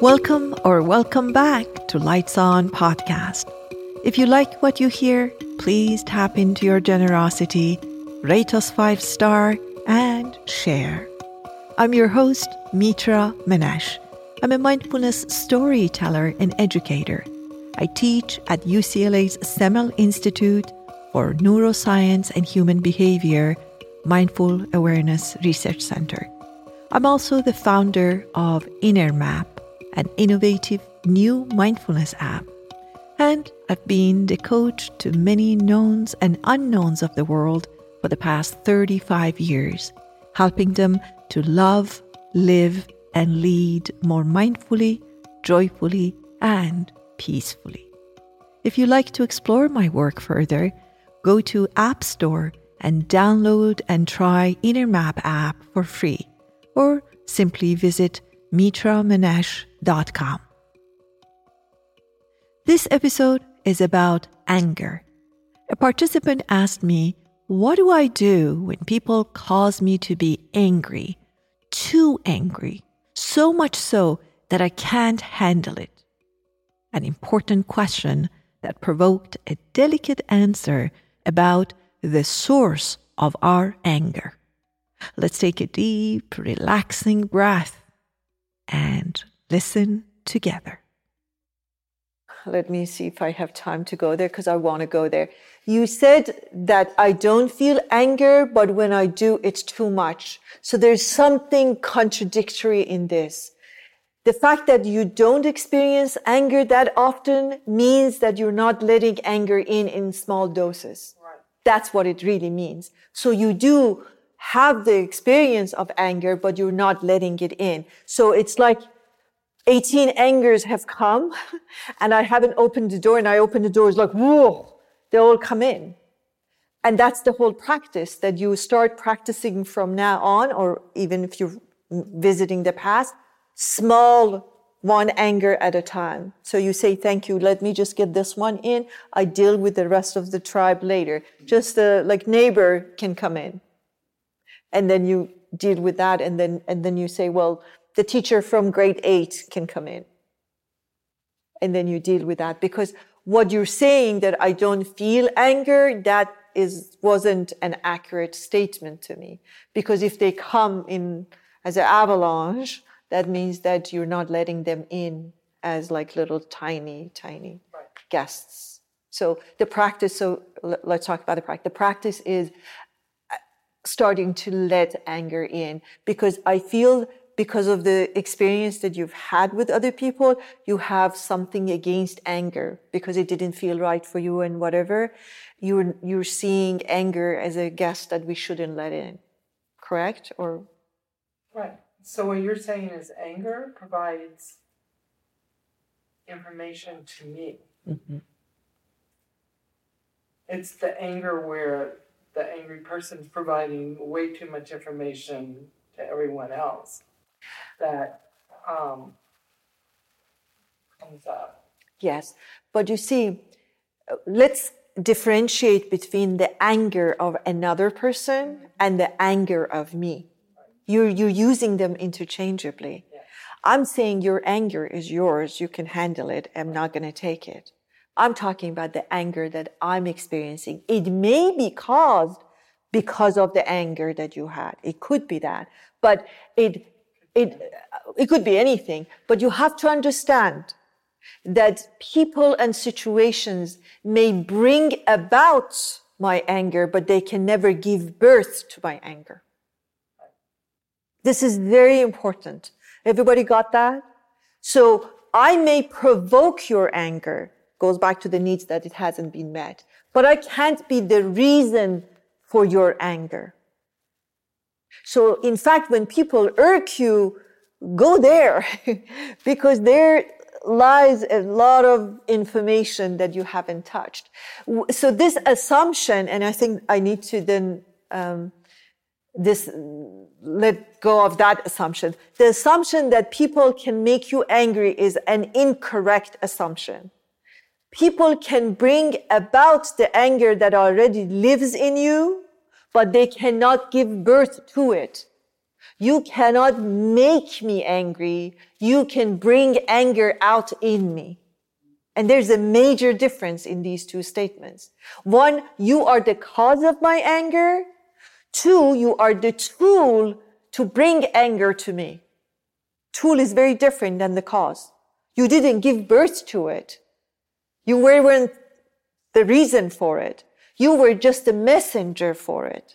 Welcome or welcome back to Lights On Podcast. If you like what you hear, please tap into your generosity, rate us five star, and share. I'm your host, Mitra Manesh. I'm a mindfulness storyteller and educator. I teach at UCLA's Semel Institute for Neuroscience and Human Behavior Mindful Awareness Research Center. I'm also the founder of InnerMap, an innovative new mindfulness app. And I've been the coach to many knowns and unknowns of the world for the past 35 years, helping them to love, live, and lead more mindfully, joyfully, and peacefully. If you'd like to explore my work further, go to App Store and download and try InnerMap app for free, or simply visit mitramanesh.com. This episode is about anger. A participant asked me, What do I do when people cause me to be angry, too angry, so much so that I can't handle it? An important question that provoked a delicate answer about the source of our anger. Let's take a deep, relaxing breath and listen together. Let me see if I have time to go there because I want to go there. You said that I don't feel anger, but when I do, it's too much. So there's something contradictory in this. The fact that you don't experience anger that often means that you're not letting anger in in small doses. Right. That's what it really means. So you do have the experience of anger, but you're not letting it in. So it's like 18 angers have come and I haven't opened the door and I open the door, it's like, whoa, they all come in. And that's the whole practice that you start practicing from now on, or even if you're visiting the past, small one anger at a time. So you say, thank you. Let me just get this one in. I deal with the rest of the tribe later. Just the like neighbor can come in and then you deal with that and then and then you say well the teacher from grade 8 can come in. And then you deal with that. Because what you're saying that i don't feel anger that is wasn't an accurate statement to me. Because if they come in as an avalanche that means that you're not letting them in as like little tiny tiny right. guests. So the practice so let's talk about the practice the practice is uh, starting to let anger in. Because I feel because of the experience that you've had with other people, you have something against anger because it didn't feel right for you and whatever. You're, you're seeing anger as a guest that we shouldn't let in. Correct? Or? Right. So what you're saying is anger provides information to me. Mm-hmm. It's the anger where the angry person is providing way too much information to everyone else that um, comes up. Yes, but you see, let's differentiate between the anger of another person and the anger of me. You're, you're using them interchangeably. I'm saying your anger is yours. You can handle it. I'm not going to take it. I'm talking about the anger that I'm experiencing. It may be caused because of the anger that you had. It could be that, but it, it, it could be anything. But you have to understand that people and situations may bring about my anger, but they can never give birth to my anger. This is very important. Everybody got that? So I may provoke your anger, goes back to the needs that it hasn't been met. But I can't be the reason for your anger. So in fact, when people irk you, go there because there lies a lot of information that you haven't touched. So this assumption, and I think I need to then, um, this, let go of that assumption. The assumption that people can make you angry is an incorrect assumption people can bring about the anger that already lives in you, but they cannot give birth to it. You cannot make me angry. You can bring anger out in me. And there's a major difference in these two statements. One, you are the cause of my anger. Two, you are the tool to bring anger to me. Tool is very different than the cause. You didn't give birth to it. You weren't the reason for it. You were just a messenger for it.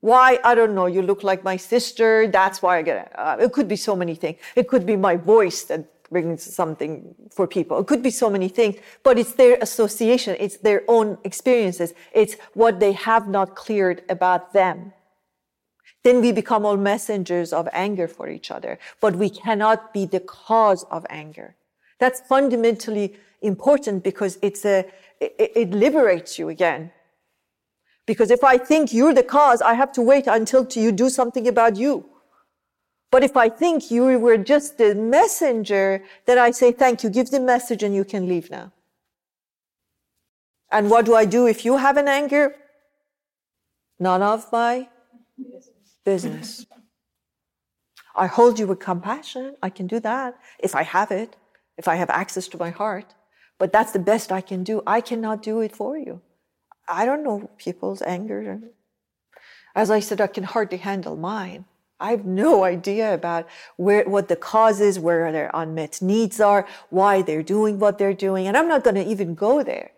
Why? I don't know. You look like my sister. That's why I get it. Uh, it could be so many things. It could be my voice that brings something for people. It could be so many things, but it's their association. It's their own experiences. It's what they have not cleared about them. Then we become all messengers of anger for each other, but we cannot be the cause of anger. That's fundamentally important because it's a, it, it liberates you again because if I think you're the cause, I have to wait until you do something about you. But if I think you were just the messenger, then I say, thank you, give the message and you can leave now. And what do I do if you have an anger? None of my business. I hold you with compassion. I can do that if I have it, if I have access to my heart. But that's the best I can do. I cannot do it for you. I don't know people's anger. As I said, I can hardly handle mine. I have no idea about where, what the cause is, where their unmet needs are, why they're doing what they're doing. And I'm not going to even go there.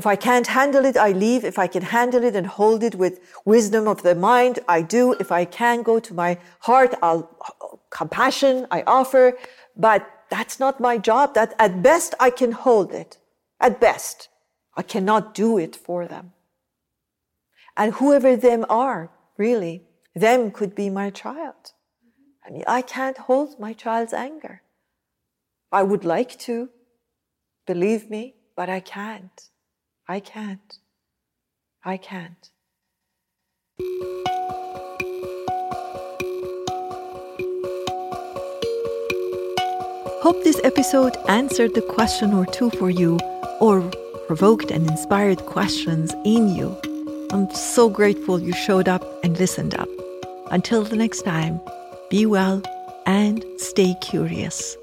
If I can't handle it, I leave. If I can handle it and hold it with wisdom of the mind, I do. If I can go to my heart, I'll compassion, I offer. But that's not my job. That at best I can hold it. At best. I cannot do it for them. And whoever them are, really, them could be my child. I mean, I can't hold my child's anger. I would like to, believe me, but I can't. I can't. I can't. Hope this episode answered the question or two for you or provoked and inspired questions in you. I'm so grateful you showed up and listened up. Until the next time, be well and stay curious.